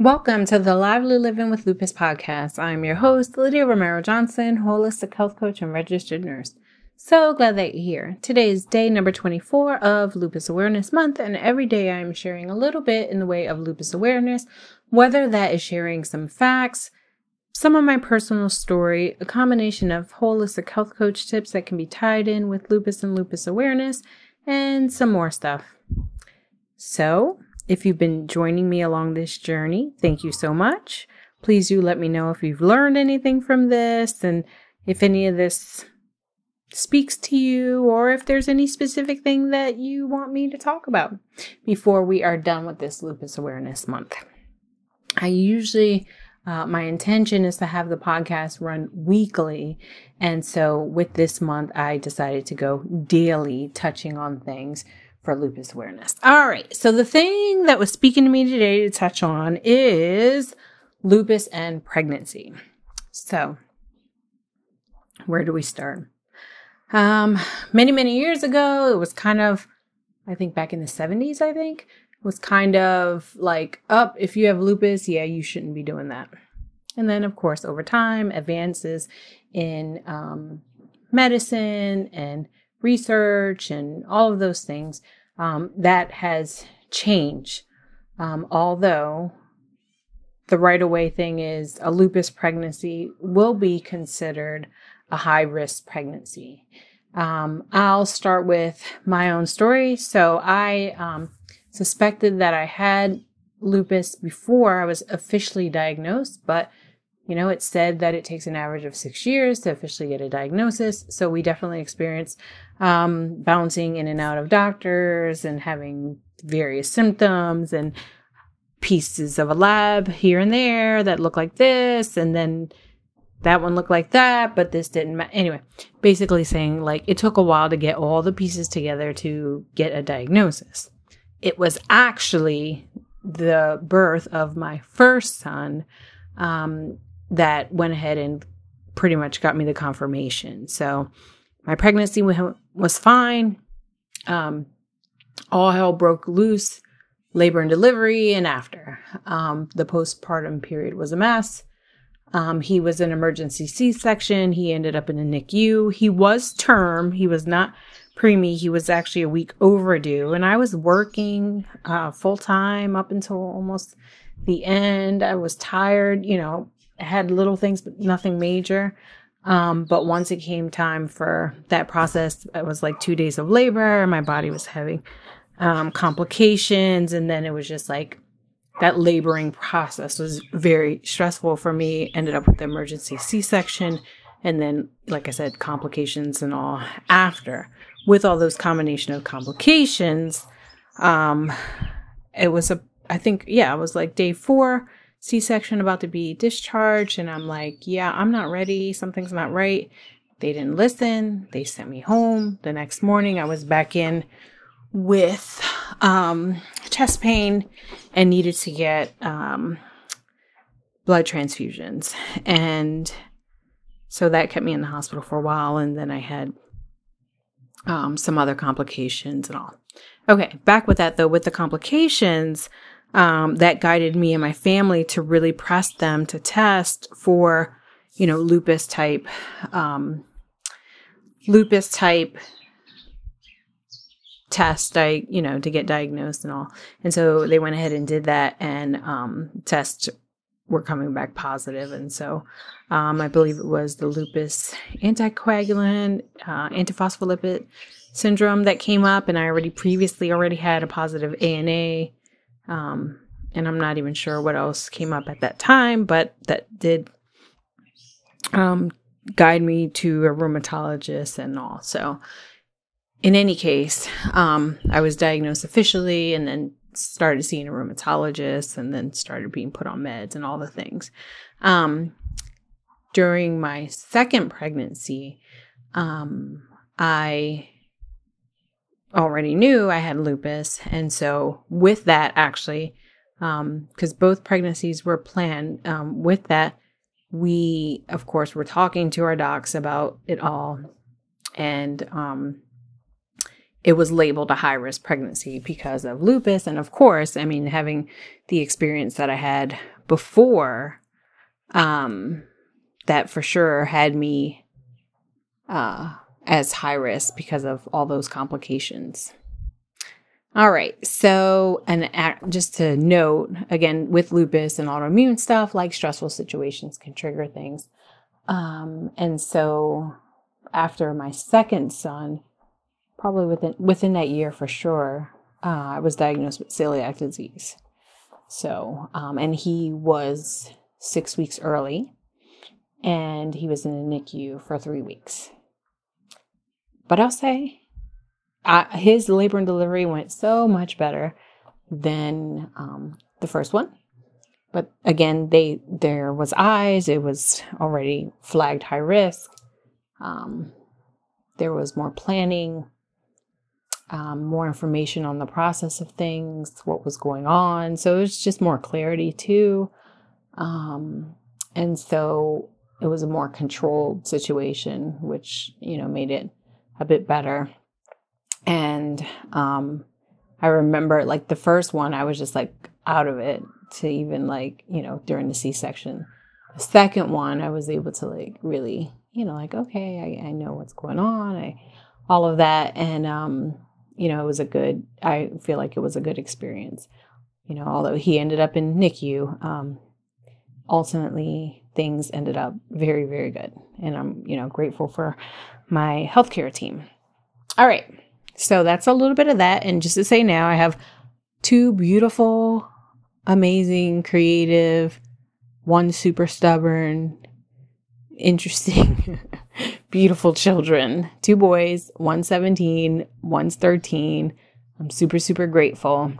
Welcome to the Lively Living with Lupus podcast. I'm your host, Lydia Romero Johnson, holistic health coach and registered nurse. So glad that you're here. Today is day number 24 of Lupus Awareness Month, and every day I'm sharing a little bit in the way of lupus awareness, whether that is sharing some facts, some of my personal story, a combination of holistic health coach tips that can be tied in with lupus and lupus awareness, and some more stuff. So, if you've been joining me along this journey, thank you so much. Please do let me know if you've learned anything from this and if any of this speaks to you or if there's any specific thing that you want me to talk about before we are done with this lupus awareness month. I usually uh, my intention is to have the podcast run weekly. And so with this month, I decided to go daily, touching on things for lupus awareness. All right. So the thing that was speaking to me today to touch on is lupus and pregnancy. So where do we start? Um, many, many years ago, it was kind of, I think back in the 70s, I think, was kind of like, up, oh, if you have lupus, yeah, you shouldn't be doing that. And then, of course, over time, advances in um, medicine and research and all of those things, um, that has changed. Um, although the right away thing is a lupus pregnancy will be considered a high risk pregnancy. Um, I'll start with my own story. So I um, suspected that I had lupus before I was officially diagnosed, but you know, it's said that it takes an average of six years to officially get a diagnosis. So we definitely experienced um, bouncing in and out of doctors and having various symptoms and pieces of a lab here and there that look like this. And then that one looked like that, but this didn't matter. Anyway, basically saying like it took a while to get all the pieces together to get a diagnosis. It was actually the birth of my first son um, that went ahead and pretty much got me the confirmation. So my pregnancy was fine. Um, all hell broke loose, labor and delivery, and after. Um, the postpartum period was a mess. Um, he was an emergency C section. He ended up in a NICU. He was term. He was not preemie. He was actually a week overdue. And I was working uh, full time up until almost the end. I was tired, you know, had little things, but nothing major. Um, but once it came time for that process, it was like two days of labor. My body was having um, complications. And then it was just like that laboring process was very stressful for me. Ended up with the emergency C section. And then, like I said, complications and all after. With all those combination of complications, um, it was a, I think, yeah, it was like day four C section about to be discharged. And I'm like, yeah, I'm not ready. Something's not right. They didn't listen. They sent me home. The next morning, I was back in with um, chest pain and needed to get um, blood transfusions. And so that kept me in the hospital for a while. And then I had um, some other complications and all. Okay, back with that though, with the complications, um, that guided me and my family to really press them to test for, you know, lupus type, um, lupus type test i you know to get diagnosed and all and so they went ahead and did that and um tests were coming back positive. and so um i believe it was the lupus anticoagulant uh, antiphospholipid syndrome that came up and i already previously already had a positive ana um, and I'm not even sure what else came up at that time, but that did um, guide me to a rheumatologist and all. So, in any case, um, I was diagnosed officially and then started seeing a rheumatologist and then started being put on meds and all the things. Um, during my second pregnancy, um, I already knew I had lupus. And so, with that, actually, um, because um, both pregnancies were planned, um, with that, we, of course, were talking to our docs about it all. And um, it was labeled a high risk pregnancy because of lupus. And of course, I mean, having the experience that I had before, um, that for sure had me uh, as high risk because of all those complications. All right. So, and just to note again, with lupus and autoimmune stuff, like stressful situations can trigger things. Um, and so, after my second son, probably within within that year for sure, uh, I was diagnosed with celiac disease. So, um, and he was six weeks early, and he was in the NICU for three weeks. But I'll say, uh, his labor and delivery went so much better than um, the first one. But again, they there was eyes. It was already flagged high risk. Um, there was more planning um, more information on the process of things, what was going on. So it was just more clarity too. Um, and so it was a more controlled situation, which, you know, made it a bit better. And um, I remember like the first one, I was just like out of it to even like, you know, during the C section. The second one, I was able to like really, you know, like, okay, I, I know what's going on. I, all of that. And, um, you know, it was a good, I feel like it was a good experience. You know, although he ended up in NICU, um, ultimately things ended up very, very good. And I'm, you know, grateful for my healthcare team. All right. So that's a little bit of that. And just to say now, I have two beautiful, amazing, creative, one super stubborn, interesting beautiful children two boys, one's 17, one's 13. I'm super, super grateful.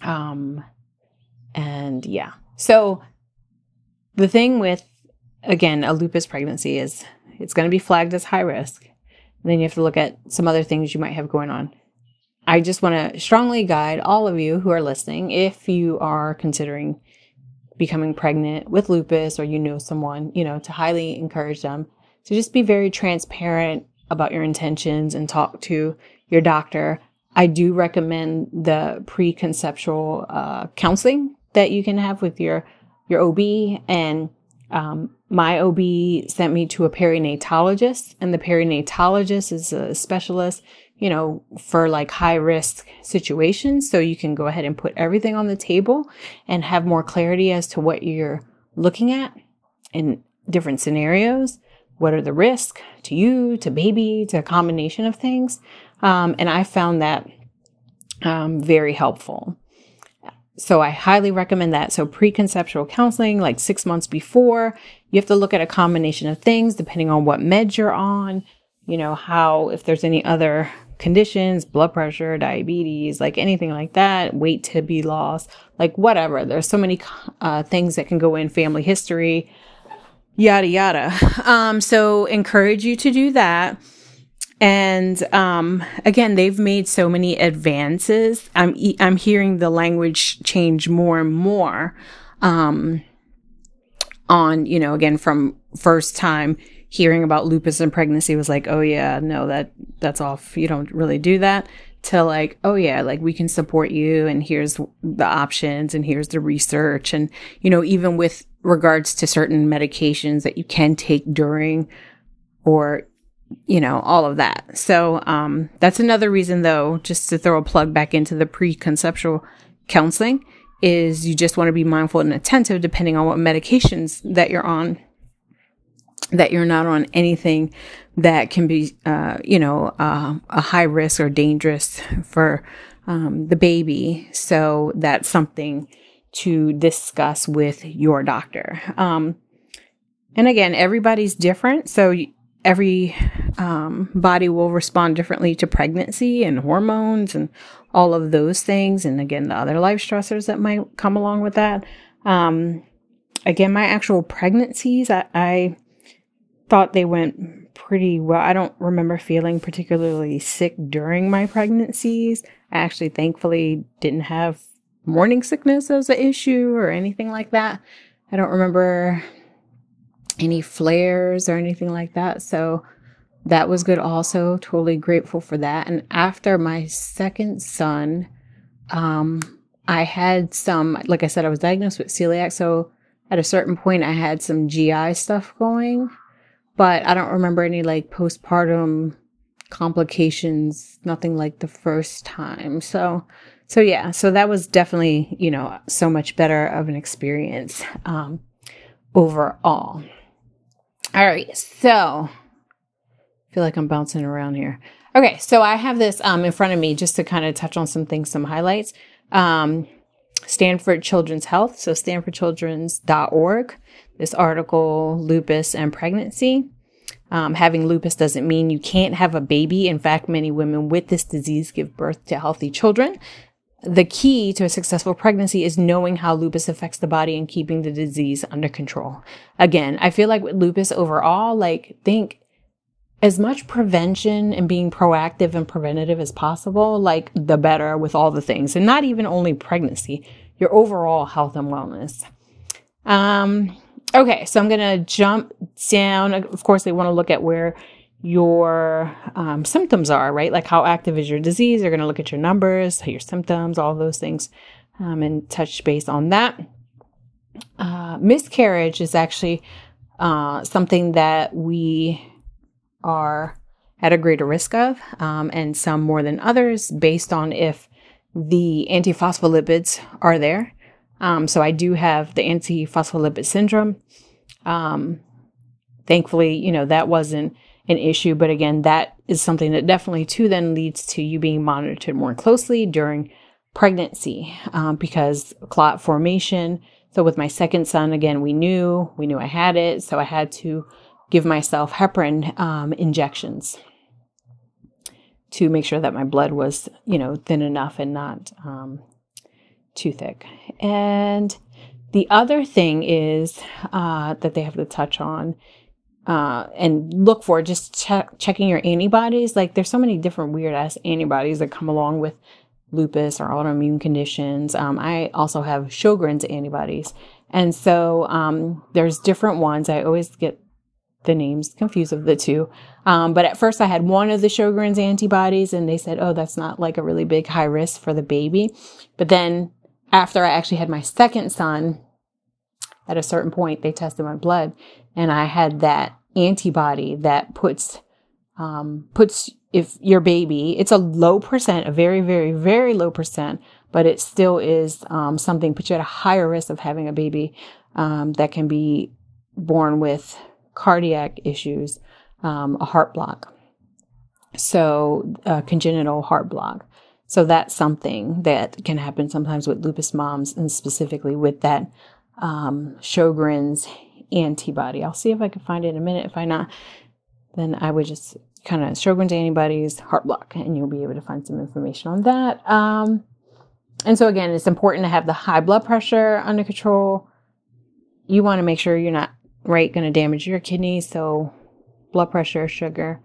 Um, and yeah. So the thing with, again, a lupus pregnancy is it's going to be flagged as high risk. And then you have to look at some other things you might have going on. I just want to strongly guide all of you who are listening if you are considering becoming pregnant with lupus or you know someone, you know, to highly encourage them to just be very transparent about your intentions and talk to your doctor. I do recommend the preconceptual uh, counseling that you can have with your your OB and um, my OB sent me to a perinatologist, and the perinatologist is a specialist, you know, for like high risk situations. So you can go ahead and put everything on the table and have more clarity as to what you're looking at in different scenarios what are the risks to you, to baby, to a combination of things. Um, and I found that um, very helpful. So I highly recommend that. So preconceptual counseling, like six months before, you have to look at a combination of things depending on what meds you're on, you know, how, if there's any other conditions, blood pressure, diabetes, like anything like that, weight to be lost, like whatever. There's so many uh, things that can go in family history, yada yada. Um, so encourage you to do that. And um, again, they've made so many advances. I'm I'm hearing the language change more and more. Um, on you know again from first time hearing about lupus and pregnancy was like, oh yeah, no that that's off. You don't really do that. To like, oh yeah, like we can support you, and here's the options, and here's the research, and you know even with regards to certain medications that you can take during or you know all of that so um, that's another reason though just to throw a plug back into the preconceptual counseling is you just want to be mindful and attentive depending on what medications that you're on that you're not on anything that can be uh, you know uh, a high risk or dangerous for um, the baby so that's something to discuss with your doctor. Um, and again, everybody's different. So every um, body will respond differently to pregnancy and hormones and all of those things. And again, the other life stressors that might come along with that. Um, again, my actual pregnancies, I, I thought they went pretty well. I don't remember feeling particularly sick during my pregnancies. I actually thankfully didn't have morning sickness as an issue or anything like that. I don't remember any flares or anything like that. So that was good also. Totally grateful for that. And after my second son, um, I had some, like I said, I was diagnosed with celiac. So at a certain point, I had some GI stuff going, but I don't remember any like postpartum complications, nothing like the first time. So, so yeah, so that was definitely, you know, so much better of an experience um, overall. All right, so I feel like I'm bouncing around here. Okay, so I have this um, in front of me just to kind of touch on some things, some highlights. Um, Stanford Children's Health, so stanfordchildren's.org. This article, Lupus and Pregnancy. Um, having lupus doesn't mean you can't have a baby. In fact, many women with this disease give birth to healthy children. The key to a successful pregnancy is knowing how lupus affects the body and keeping the disease under control. Again, I feel like with lupus overall, like think as much prevention and being proactive and preventative as possible, like the better with all the things, and not even only pregnancy, your overall health and wellness. Um, okay, so I'm gonna jump down. Of course, they want to look at where your um, symptoms are, right? Like how active is your disease? They're gonna look at your numbers, your symptoms, all those things, um, and touch base on that. Uh, miscarriage is actually uh, something that we are at a greater risk of, um, and some more than others based on if the antiphospholipids are there. Um, so I do have the antiphospholipid syndrome. Um, thankfully, you know, that wasn't an issue. But again, that is something that definitely too then leads to you being monitored more closely during pregnancy um, because clot formation. So with my second son, again, we knew, we knew I had it. So I had to give myself heparin um, injections to make sure that my blood was, you know, thin enough and not um, too thick. And the other thing is uh, that they have to touch on uh, and look for just check, checking your antibodies. Like there's so many different weird ass antibodies that come along with lupus or autoimmune conditions. Um, I also have Sjogren's antibodies. And so um, there's different ones. I always get the names confused of the two. Um, but at first, I had one of the Sjogren's antibodies, and they said, "Oh, that's not like a really big high risk for the baby." But then, after I actually had my second son, at a certain point, they tested my blood, and I had that antibody that puts um, puts if your baby, it's a low percent, a very, very, very low percent, but it still is um, something puts you at a higher risk of having a baby um, that can be born with cardiac issues, um, a heart block. So, a congenital heart block. So, that's something that can happen sometimes with lupus moms and specifically with that um, Sjogren's antibody. I'll see if I can find it in a minute. If I not, then I would just kind of Sjogren's antibodies, heart block, and you'll be able to find some information on that. Um, and so, again, it's important to have the high blood pressure under control. You want to make sure you're not right going to damage your kidneys. So, blood pressure, sugar.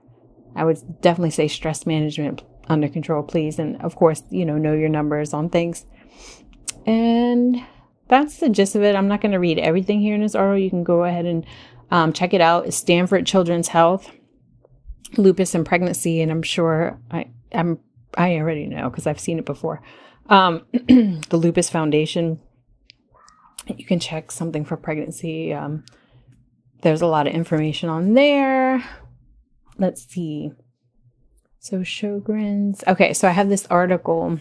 I would definitely say stress management under control, please. And of course, you know, know your numbers on things. And that's the gist of it. I'm not going to read everything here in this article. You can go ahead and um, check it out. It's Stanford Children's Health, lupus and pregnancy, and I'm sure I I'm I already know because I've seen it before. Um, the Lupus Foundation. You can check something for pregnancy. Um, there's a lot of information on there. Let's see. So Sjogren's. Okay, so I have this article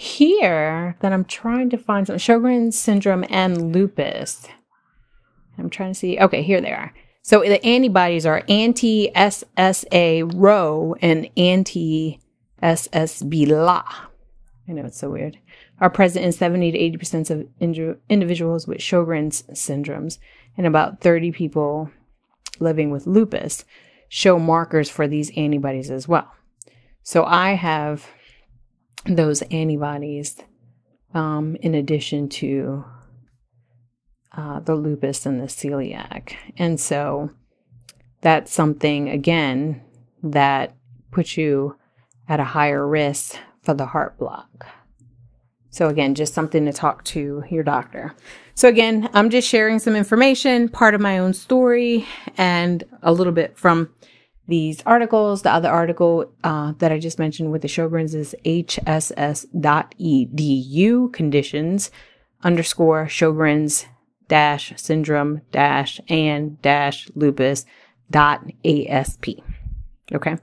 here that I'm trying to find some Sjogren's syndrome and lupus. I'm trying to see. Okay, here they are. So the antibodies are anti SSA Rho and anti SSB La. I know it's so weird. Are present in 70 to 80% of individuals with Sjogren's syndromes and about 30 people living with lupus show markers for these antibodies as well. So I have those antibodies um, in addition to uh, the lupus and the celiac. And so that's something, again, that puts you at a higher risk for the heart block. So, again, just something to talk to your doctor. So, again, I'm just sharing some information, part of my own story, and a little bit from these articles. The other article uh, that I just mentioned with the Sjogren's is hss.edu conditions underscore Sjogren's dash syndrome dash and dash lupus dot asp. Okay.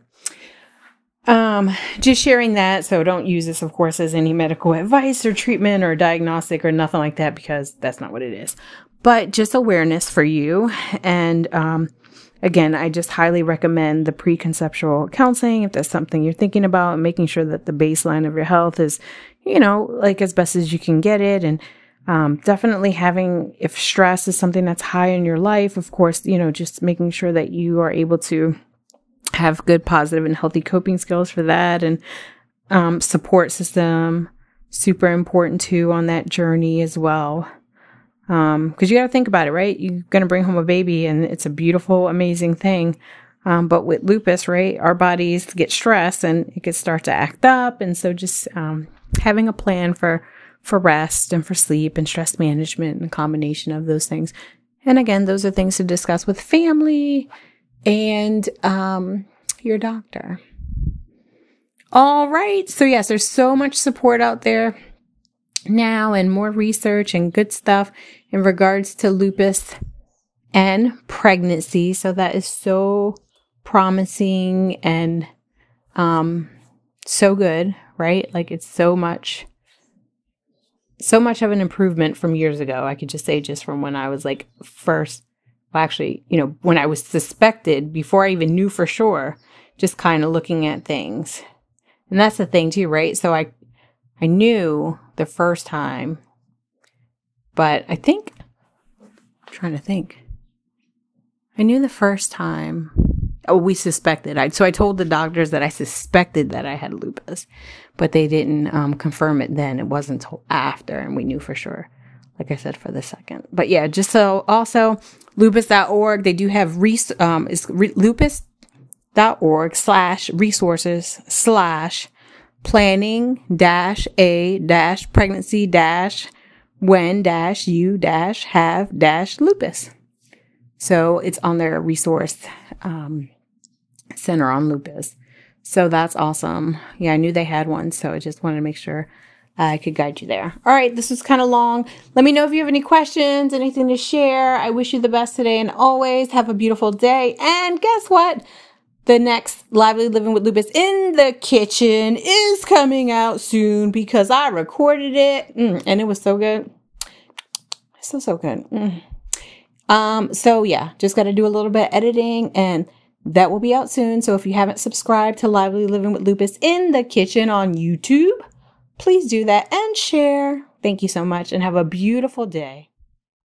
Um, just sharing that. So don't use this, of course, as any medical advice or treatment or diagnostic or nothing like that because that's not what it is. But just awareness for you. And um, again, I just highly recommend the preconceptual counseling if that's something you're thinking about, making sure that the baseline of your health is, you know, like as best as you can get it. And um, definitely having, if stress is something that's high in your life, of course, you know, just making sure that you are able to have good, positive, and healthy coping skills for that. And um, support system, super important too on that journey as well. Um, cause you got to think about it, right? You're going to bring home a baby and it's a beautiful, amazing thing. Um, but with lupus, right, our bodies get stressed and it could start to act up. And so just, um, having a plan for, for rest and for sleep and stress management and combination of those things. And again, those are things to discuss with family and, um, your doctor. All right. So yes, there's so much support out there now and more research and good stuff in regards to lupus and pregnancy. So that is so promising and um so good, right? Like it's so much so much of an improvement from years ago. I could just say just from when I was like first well actually, you know, when I was suspected before I even knew for sure, just kind of looking at things. And that's the thing too, right? So I I knew the first time, but I think, I'm trying to think. I knew the first time. Oh, we suspected. I so I told the doctors that I suspected that I had lupus, but they didn't um, confirm it then. It wasn't until after, and we knew for sure. Like I said, for the second. But yeah, just so also lupus.org. They do have res- um, is re- lupus.org slash resources slash planning dash a dash pregnancy dash when dash you dash have dash lupus. So it's on their resource um, center on lupus. So that's awesome. Yeah, I knew they had one, so I just wanted to make sure I could guide you there. All right, this was kind of long. Let me know if you have any questions, anything to share. I wish you the best today and always have a beautiful day. And guess what? The next Lively Living with Lupus in the Kitchen is coming out soon because I recorded it mm, and it was so good. So, so good. Mm. Um, so yeah, just got to do a little bit of editing and that will be out soon. So if you haven't subscribed to Lively Living with Lupus in the Kitchen on YouTube, please do that and share. Thank you so much and have a beautiful day.